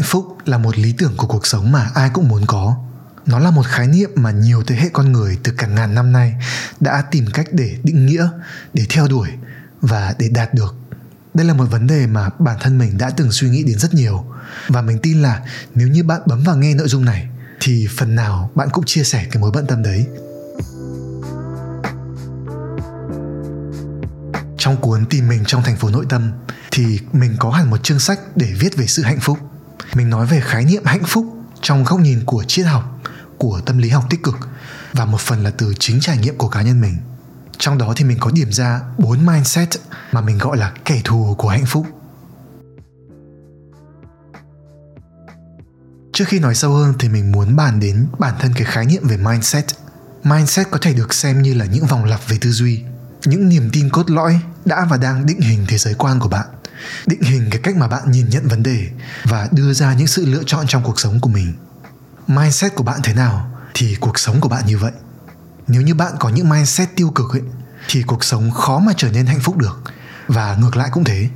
hạnh phúc là một lý tưởng của cuộc sống mà ai cũng muốn có. Nó là một khái niệm mà nhiều thế hệ con người từ cả ngàn năm nay đã tìm cách để định nghĩa, để theo đuổi và để đạt được. Đây là một vấn đề mà bản thân mình đã từng suy nghĩ đến rất nhiều. Và mình tin là nếu như bạn bấm vào nghe nội dung này, thì phần nào bạn cũng chia sẻ cái mối bận tâm đấy. Trong cuốn tìm mình trong thành phố nội tâm thì mình có hẳn một chương sách để viết về sự hạnh phúc mình nói về khái niệm hạnh phúc trong góc nhìn của triết học, của tâm lý học tích cực và một phần là từ chính trải nghiệm của cá nhân mình. Trong đó thì mình có điểm ra bốn mindset mà mình gọi là kẻ thù của hạnh phúc. Trước khi nói sâu hơn thì mình muốn bàn đến bản thân cái khái niệm về mindset. Mindset có thể được xem như là những vòng lặp về tư duy, những niềm tin cốt lõi đã và đang định hình thế giới quan của bạn định hình cái cách mà bạn nhìn nhận vấn đề và đưa ra những sự lựa chọn trong cuộc sống của mình. Mindset của bạn thế nào thì cuộc sống của bạn như vậy. Nếu như bạn có những mindset tiêu cực ấy thì cuộc sống khó mà trở nên hạnh phúc được. Và ngược lại cũng thế.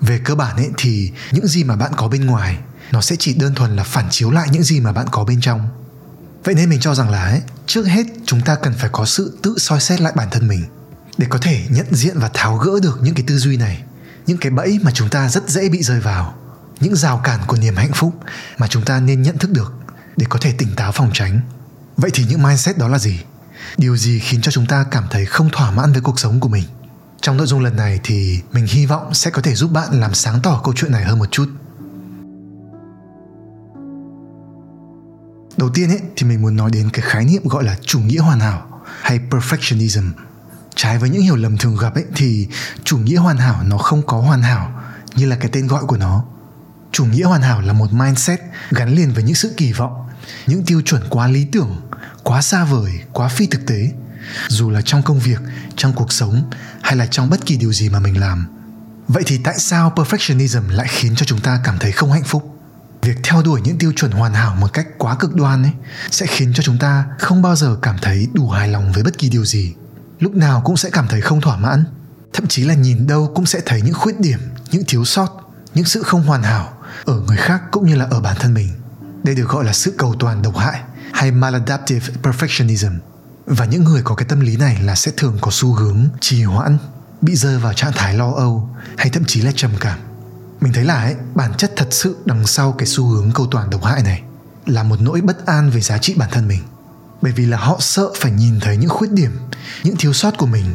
Về cơ bản ấy thì những gì mà bạn có bên ngoài nó sẽ chỉ đơn thuần là phản chiếu lại những gì mà bạn có bên trong. Vậy nên mình cho rằng là ấy, trước hết chúng ta cần phải có sự tự soi xét lại bản thân mình để có thể nhận diện và tháo gỡ được những cái tư duy này những cái bẫy mà chúng ta rất dễ bị rơi vào, những rào cản của niềm hạnh phúc mà chúng ta nên nhận thức được để có thể tỉnh táo phòng tránh. Vậy thì những mindset đó là gì? Điều gì khiến cho chúng ta cảm thấy không thỏa mãn với cuộc sống của mình? Trong nội dung lần này thì mình hy vọng sẽ có thể giúp bạn làm sáng tỏ câu chuyện này hơn một chút. Đầu tiên ấy, thì mình muốn nói đến cái khái niệm gọi là chủ nghĩa hoàn hảo hay perfectionism trái với những hiểu lầm thường gặp ấy, thì chủ nghĩa hoàn hảo nó không có hoàn hảo như là cái tên gọi của nó. Chủ nghĩa hoàn hảo là một mindset gắn liền với những sự kỳ vọng, những tiêu chuẩn quá lý tưởng, quá xa vời, quá phi thực tế. Dù là trong công việc, trong cuộc sống, hay là trong bất kỳ điều gì mà mình làm. Vậy thì tại sao perfectionism lại khiến cho chúng ta cảm thấy không hạnh phúc? Việc theo đuổi những tiêu chuẩn hoàn hảo một cách quá cực đoan ấy sẽ khiến cho chúng ta không bao giờ cảm thấy đủ hài lòng với bất kỳ điều gì lúc nào cũng sẽ cảm thấy không thỏa mãn. Thậm chí là nhìn đâu cũng sẽ thấy những khuyết điểm những thiếu sót những sự không hoàn hảo ở người khác cũng như là ở bản thân mình. Đây được gọi là sự cầu toàn độc hại hay maladaptive perfectionism. Và những người có cái tâm lý này là sẽ thường có xu hướng trì hoãn bị rơi vào trạng thái lo âu hay thậm chí là trầm cảm. Mình thấy là ấy, bản chất thật sự đằng sau cái xu hướng cầu toàn độc hại này là một nỗi bất an về giá trị bản thân mình bởi vì là họ sợ phải nhìn thấy những khuyết điểm, những thiếu sót của mình,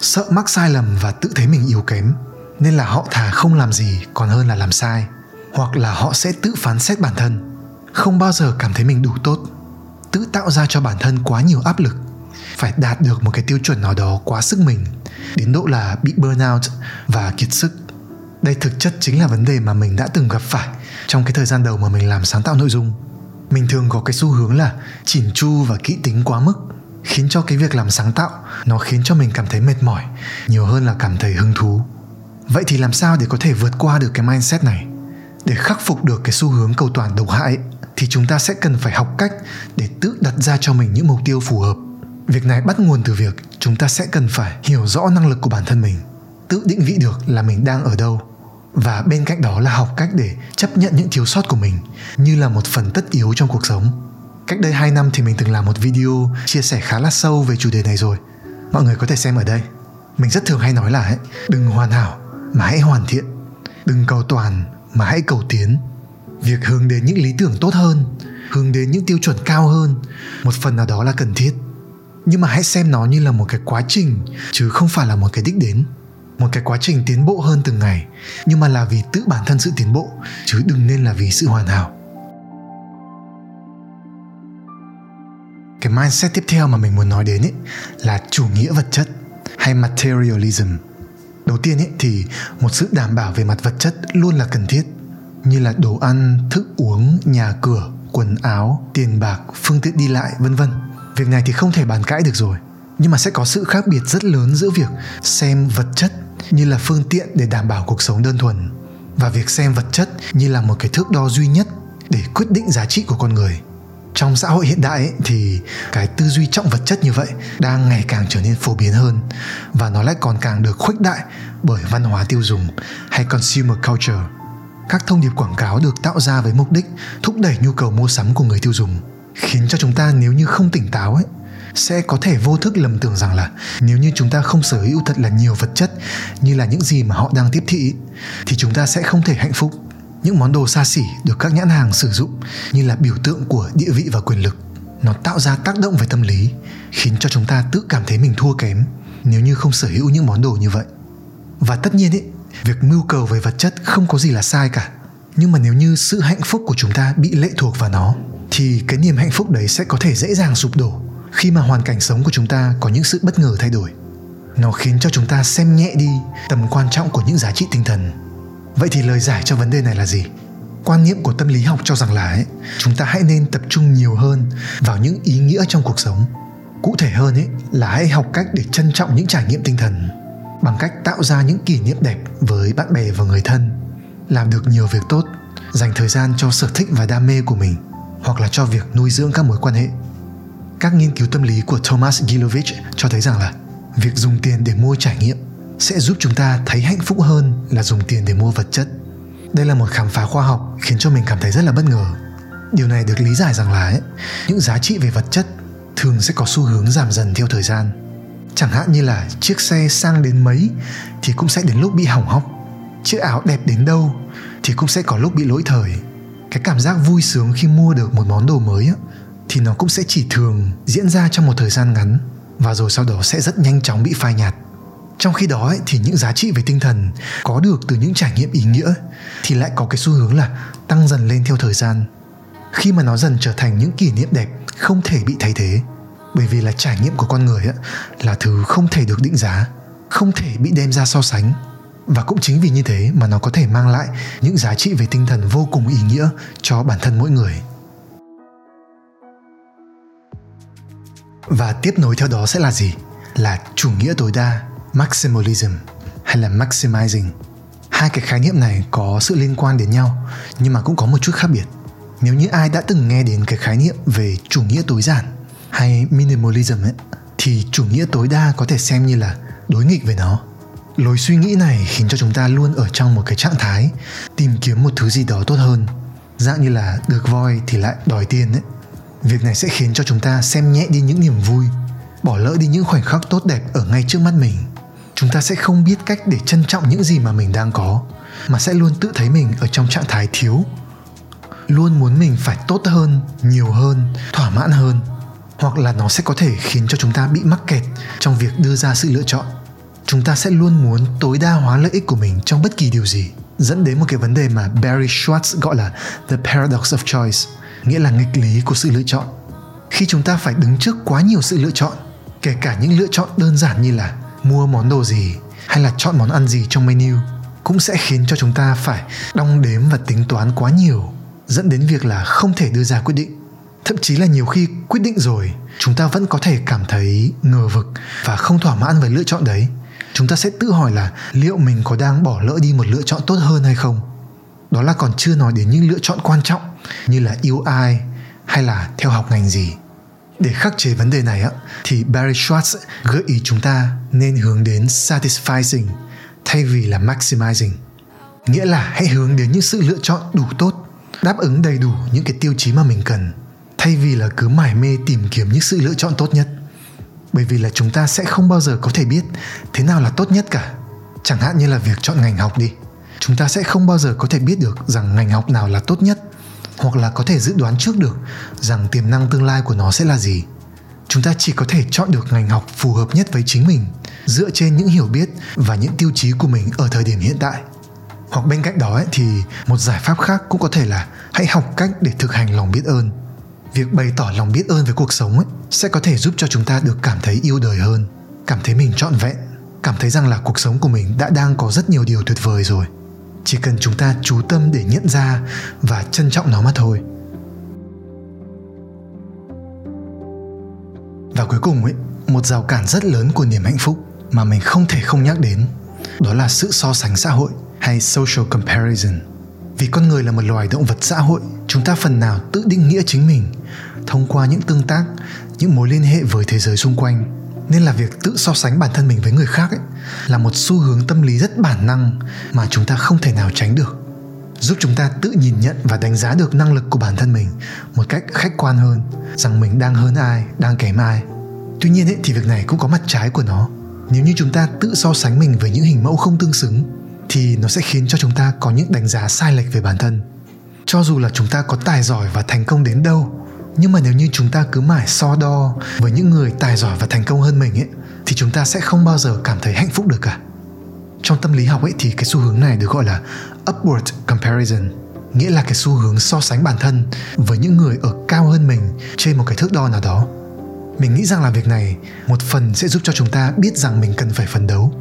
sợ mắc sai lầm và tự thấy mình yếu kém. Nên là họ thà không làm gì còn hơn là làm sai. Hoặc là họ sẽ tự phán xét bản thân, không bao giờ cảm thấy mình đủ tốt. Tự tạo ra cho bản thân quá nhiều áp lực, phải đạt được một cái tiêu chuẩn nào đó quá sức mình, đến độ là bị burnout và kiệt sức. Đây thực chất chính là vấn đề mà mình đã từng gặp phải trong cái thời gian đầu mà mình làm sáng tạo nội dung mình thường có cái xu hướng là chỉn chu và kỹ tính quá mức, khiến cho cái việc làm sáng tạo nó khiến cho mình cảm thấy mệt mỏi, nhiều hơn là cảm thấy hứng thú. Vậy thì làm sao để có thể vượt qua được cái mindset này? Để khắc phục được cái xu hướng cầu toàn độc hại, thì chúng ta sẽ cần phải học cách để tự đặt ra cho mình những mục tiêu phù hợp. Việc này bắt nguồn từ việc chúng ta sẽ cần phải hiểu rõ năng lực của bản thân mình, tự định vị được là mình đang ở đâu và bên cạnh đó là học cách để chấp nhận những thiếu sót của mình như là một phần tất yếu trong cuộc sống. Cách đây 2 năm thì mình từng làm một video chia sẻ khá là sâu về chủ đề này rồi. Mọi người có thể xem ở đây. Mình rất thường hay nói là ấy, đừng hoàn hảo mà hãy hoàn thiện. Đừng cầu toàn mà hãy cầu tiến. Việc hướng đến những lý tưởng tốt hơn hướng đến những tiêu chuẩn cao hơn một phần nào đó là cần thiết. Nhưng mà hãy xem nó như là một cái quá trình chứ không phải là một cái đích đến một cái quá trình tiến bộ hơn từng ngày, nhưng mà là vì tự bản thân sự tiến bộ, chứ đừng nên là vì sự hoàn hảo. Cái mindset tiếp theo mà mình muốn nói đến ấy, là chủ nghĩa vật chất hay materialism. Đầu tiên ấy, thì một sự đảm bảo về mặt vật chất luôn là cần thiết, như là đồ ăn, thức uống, nhà cửa, quần áo, tiền bạc, phương tiện đi lại, vân vân. Việc này thì không thể bàn cãi được rồi, nhưng mà sẽ có sự khác biệt rất lớn giữa việc xem vật chất như là phương tiện để đảm bảo cuộc sống đơn thuần và việc xem vật chất như là một cái thước đo duy nhất để quyết định giá trị của con người. Trong xã hội hiện đại ấy, thì cái tư duy trọng vật chất như vậy đang ngày càng trở nên phổ biến hơn và nó lại còn càng được khuếch đại bởi văn hóa tiêu dùng hay consumer culture. Các thông điệp quảng cáo được tạo ra với mục đích thúc đẩy nhu cầu mua sắm của người tiêu dùng khiến cho chúng ta nếu như không tỉnh táo ấy sẽ có thể vô thức lầm tưởng rằng là nếu như chúng ta không sở hữu thật là nhiều vật chất như là những gì mà họ đang tiếp thị thì chúng ta sẽ không thể hạnh phúc. Những món đồ xa xỉ được các nhãn hàng sử dụng như là biểu tượng của địa vị và quyền lực nó tạo ra tác động về tâm lý khiến cho chúng ta tự cảm thấy mình thua kém nếu như không sở hữu những món đồ như vậy. Và tất nhiên ý, việc mưu cầu về vật chất không có gì là sai cả. Nhưng mà nếu như sự hạnh phúc của chúng ta bị lệ thuộc vào nó thì cái niềm hạnh phúc đấy sẽ có thể dễ dàng sụp đổ khi mà hoàn cảnh sống của chúng ta có những sự bất ngờ thay đổi. Nó khiến cho chúng ta xem nhẹ đi tầm quan trọng của những giá trị tinh thần. Vậy thì lời giải cho vấn đề này là gì? Quan niệm của tâm lý học cho rằng là ấy, chúng ta hãy nên tập trung nhiều hơn vào những ý nghĩa trong cuộc sống. Cụ thể hơn ấy là hãy học cách để trân trọng những trải nghiệm tinh thần bằng cách tạo ra những kỷ niệm đẹp với bạn bè và người thân làm được nhiều việc tốt dành thời gian cho sở thích và đam mê của mình hoặc là cho việc nuôi dưỡng các mối quan hệ các nghiên cứu tâm lý của Thomas Gilovich cho thấy rằng là việc dùng tiền để mua trải nghiệm sẽ giúp chúng ta thấy hạnh phúc hơn là dùng tiền để mua vật chất. Đây là một khám phá khoa học khiến cho mình cảm thấy rất là bất ngờ. Điều này được lý giải rằng là ấy, những giá trị về vật chất thường sẽ có xu hướng giảm dần theo thời gian. Chẳng hạn như là chiếc xe sang đến mấy thì cũng sẽ đến lúc bị hỏng hóc. Chiếc áo đẹp đến đâu thì cũng sẽ có lúc bị lỗi thời. Cái cảm giác vui sướng khi mua được một món đồ mới ấy, thì nó cũng sẽ chỉ thường diễn ra trong một thời gian ngắn và rồi sau đó sẽ rất nhanh chóng bị phai nhạt. Trong khi đó ấy, thì những giá trị về tinh thần có được từ những trải nghiệm ý nghĩa thì lại có cái xu hướng là tăng dần lên theo thời gian. Khi mà nó dần trở thành những kỷ niệm đẹp không thể bị thay thế bởi vì là trải nghiệm của con người ấy, là thứ không thể được định giá không thể bị đem ra so sánh. Và cũng chính vì như thế mà nó có thể mang lại những giá trị về tinh thần vô cùng ý nghĩa cho bản thân mỗi người. Và tiếp nối theo đó sẽ là gì? Là chủ nghĩa tối đa, maximalism, hay là maximizing. Hai cái khái niệm này có sự liên quan đến nhau, nhưng mà cũng có một chút khác biệt. Nếu như ai đã từng nghe đến cái khái niệm về chủ nghĩa tối giản hay minimalism ấy, thì chủ nghĩa tối đa có thể xem như là đối nghịch với nó. Lối suy nghĩ này khiến cho chúng ta luôn ở trong một cái trạng thái tìm kiếm một thứ gì đó tốt hơn. Dạng như là được voi thì lại đòi tiền ấy việc này sẽ khiến cho chúng ta xem nhẹ đi những niềm vui, bỏ lỡ đi những khoảnh khắc tốt đẹp ở ngay trước mắt mình. Chúng ta sẽ không biết cách để trân trọng những gì mà mình đang có, mà sẽ luôn tự thấy mình ở trong trạng thái thiếu. Luôn muốn mình phải tốt hơn, nhiều hơn, thỏa mãn hơn, hoặc là nó sẽ có thể khiến cho chúng ta bị mắc kẹt trong việc đưa ra sự lựa chọn. Chúng ta sẽ luôn muốn tối đa hóa lợi ích của mình trong bất kỳ điều gì, dẫn đến một cái vấn đề mà Barry Schwartz gọi là the paradox of choice nghĩa là nghịch lý của sự lựa chọn. Khi chúng ta phải đứng trước quá nhiều sự lựa chọn, kể cả những lựa chọn đơn giản như là mua món đồ gì hay là chọn món ăn gì trong menu, cũng sẽ khiến cho chúng ta phải đong đếm và tính toán quá nhiều, dẫn đến việc là không thể đưa ra quyết định. Thậm chí là nhiều khi quyết định rồi, chúng ta vẫn có thể cảm thấy ngờ vực và không thỏa mãn với lựa chọn đấy. Chúng ta sẽ tự hỏi là liệu mình có đang bỏ lỡ đi một lựa chọn tốt hơn hay không? Đó là còn chưa nói đến những lựa chọn quan trọng như là yêu ai hay là theo học ngành gì. Để khắc chế vấn đề này á, thì Barry Schwartz gợi ý chúng ta nên hướng đến satisfying thay vì là maximizing. Nghĩa là hãy hướng đến những sự lựa chọn đủ tốt, đáp ứng đầy đủ những cái tiêu chí mà mình cần, thay vì là cứ mải mê tìm kiếm những sự lựa chọn tốt nhất. Bởi vì là chúng ta sẽ không bao giờ có thể biết thế nào là tốt nhất cả. Chẳng hạn như là việc chọn ngành học đi, chúng ta sẽ không bao giờ có thể biết được rằng ngành học nào là tốt nhất hoặc là có thể dự đoán trước được rằng tiềm năng tương lai của nó sẽ là gì. Chúng ta chỉ có thể chọn được ngành học phù hợp nhất với chính mình dựa trên những hiểu biết và những tiêu chí của mình ở thời điểm hiện tại. Hoặc bên cạnh đó ấy, thì một giải pháp khác cũng có thể là hãy học cách để thực hành lòng biết ơn. Việc bày tỏ lòng biết ơn với cuộc sống ấy, sẽ có thể giúp cho chúng ta được cảm thấy yêu đời hơn cảm thấy mình trọn vẹn cảm thấy rằng là cuộc sống của mình đã đang có rất nhiều điều tuyệt vời rồi chỉ cần chúng ta chú tâm để nhận ra và trân trọng nó mà thôi. Và cuối cùng ấy, một rào cản rất lớn của niềm hạnh phúc mà mình không thể không nhắc đến, đó là sự so sánh xã hội hay social comparison. Vì con người là một loài động vật xã hội, chúng ta phần nào tự định nghĩa chính mình thông qua những tương tác, những mối liên hệ với thế giới xung quanh nên là việc tự so sánh bản thân mình với người khác ấy, là một xu hướng tâm lý rất bản năng mà chúng ta không thể nào tránh được. Giúp chúng ta tự nhìn nhận và đánh giá được năng lực của bản thân mình một cách khách quan hơn rằng mình đang hơn ai đang kém ai. Tuy nhiên ấy, thì việc này cũng có mặt trái của nó. Nếu như chúng ta tự so sánh mình với những hình mẫu không tương xứng thì nó sẽ khiến cho chúng ta có những đánh giá sai lệch về bản thân. Cho dù là chúng ta có tài giỏi và thành công đến đâu nhưng mà nếu như chúng ta cứ mãi so đo với những người tài giỏi và thành công hơn mình ấy, thì chúng ta sẽ không bao giờ cảm thấy hạnh phúc được cả. Trong tâm lý học ấy thì cái xu hướng này được gọi là upward comparison, nghĩa là cái xu hướng so sánh bản thân với những người ở cao hơn mình trên một cái thước đo nào đó. Mình nghĩ rằng là việc này một phần sẽ giúp cho chúng ta biết rằng mình cần phải phấn đấu.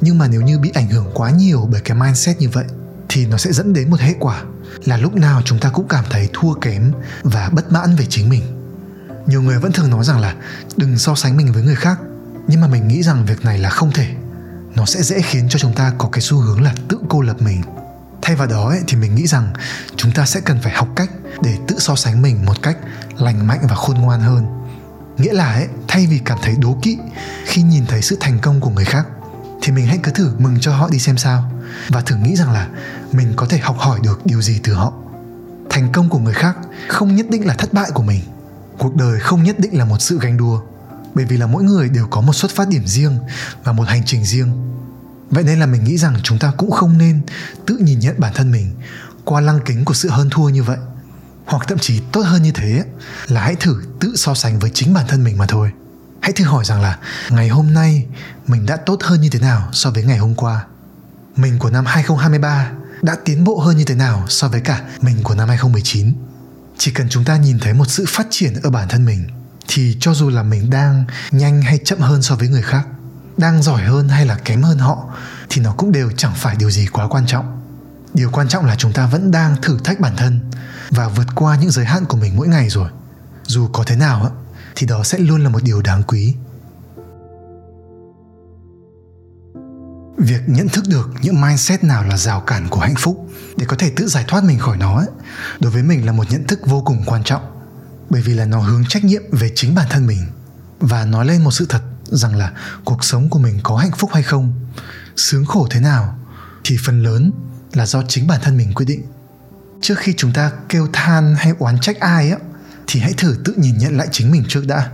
Nhưng mà nếu như bị ảnh hưởng quá nhiều bởi cái mindset như vậy thì nó sẽ dẫn đến một hệ quả là lúc nào chúng ta cũng cảm thấy thua kém và bất mãn về chính mình. Nhiều người vẫn thường nói rằng là đừng so sánh mình với người khác nhưng mà mình nghĩ rằng việc này là không thể. Nó sẽ dễ khiến cho chúng ta có cái xu hướng là tự cô lập mình. Thay vào đó ấy, thì mình nghĩ rằng chúng ta sẽ cần phải học cách để tự so sánh mình một cách lành mạnh và khôn ngoan hơn. Nghĩa là ấy, thay vì cảm thấy đố kỵ khi nhìn thấy sự thành công của người khác thì mình hãy cứ thử mừng cho họ đi xem sao và thử nghĩ rằng là mình có thể học hỏi được điều gì từ họ. Thành công của người khác không nhất định là thất bại của mình. Cuộc đời không nhất định là một sự ganh đua, bởi vì là mỗi người đều có một xuất phát điểm riêng và một hành trình riêng. Vậy nên là mình nghĩ rằng chúng ta cũng không nên tự nhìn nhận bản thân mình qua lăng kính của sự hơn thua như vậy, hoặc thậm chí tốt hơn như thế là hãy thử tự so sánh với chính bản thân mình mà thôi. Hãy thử hỏi rằng là ngày hôm nay mình đã tốt hơn như thế nào so với ngày hôm qua? Mình của năm 2023 đã tiến bộ hơn như thế nào so với cả mình của năm 2019 chỉ cần chúng ta nhìn thấy một sự phát triển ở bản thân mình, thì cho dù là mình đang nhanh hay chậm hơn so với người khác, đang giỏi hơn hay là kém hơn họ, thì nó cũng đều chẳng phải điều gì quá quan trọng. Điều quan trọng là chúng ta vẫn đang thử thách bản thân và vượt qua những giới hạn của mình mỗi ngày rồi. Dù có thế nào thì đó sẽ luôn là một điều đáng quý. Việc nhận thức được những mindset nào là rào cản của hạnh phúc để có thể tự giải thoát mình khỏi nó đối với mình là một nhận thức vô cùng quan trọng, bởi vì là nó hướng trách nhiệm về chính bản thân mình và nói lên một sự thật rằng là cuộc sống của mình có hạnh phúc hay không, sướng khổ thế nào thì phần lớn là do chính bản thân mình quyết định. Trước khi chúng ta kêu than hay oán trách ai á, thì hãy thử tự nhìn nhận lại chính mình trước đã.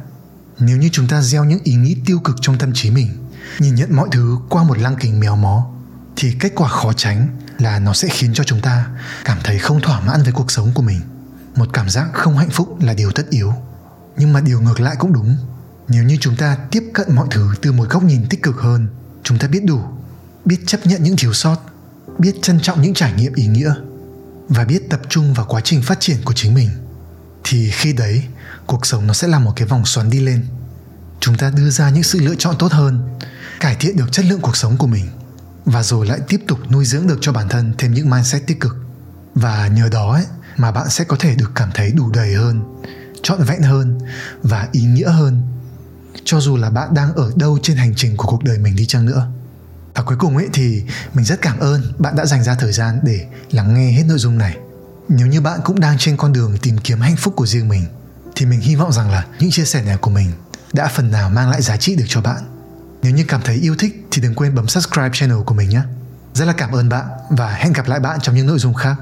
Nếu như chúng ta gieo những ý nghĩ tiêu cực trong tâm trí mình nhìn nhận mọi thứ qua một lăng kính méo mó, thì kết quả khó tránh là nó sẽ khiến cho chúng ta cảm thấy không thỏa mãn với cuộc sống của mình. Một cảm giác không hạnh phúc là điều tất yếu. Nhưng mà điều ngược lại cũng đúng. Nếu như chúng ta tiếp cận mọi thứ từ một góc nhìn tích cực hơn, chúng ta biết đủ, biết chấp nhận những thiếu sót, biết trân trọng những trải nghiệm ý nghĩa, và biết tập trung vào quá trình phát triển của chính mình, thì khi đấy, cuộc sống nó sẽ là một cái vòng xoắn đi lên chúng ta đưa ra những sự lựa chọn tốt hơn cải thiện được chất lượng cuộc sống của mình và rồi lại tiếp tục nuôi dưỡng được cho bản thân thêm những mindset tích cực. Và nhờ đó ấy, mà bạn sẽ có thể được cảm thấy đủ đầy hơn trọn vẹn hơn và ý nghĩa hơn. Cho dù là bạn đang ở đâu trên hành trình của cuộc đời mình đi chăng nữa. Và cuối cùng ấy thì mình rất cảm ơn bạn đã dành ra thời gian để lắng nghe hết nội dung này. Nếu như bạn cũng đang trên con đường tìm kiếm hạnh phúc của riêng mình thì mình hy vọng rằng là những chia sẻ này của mình đã phần nào mang lại giá trị được cho bạn. Nếu như cảm thấy yêu thích thì đừng quên bấm subscribe channel của mình nhé. Rất là cảm ơn bạn và hẹn gặp lại bạn trong những nội dung khác.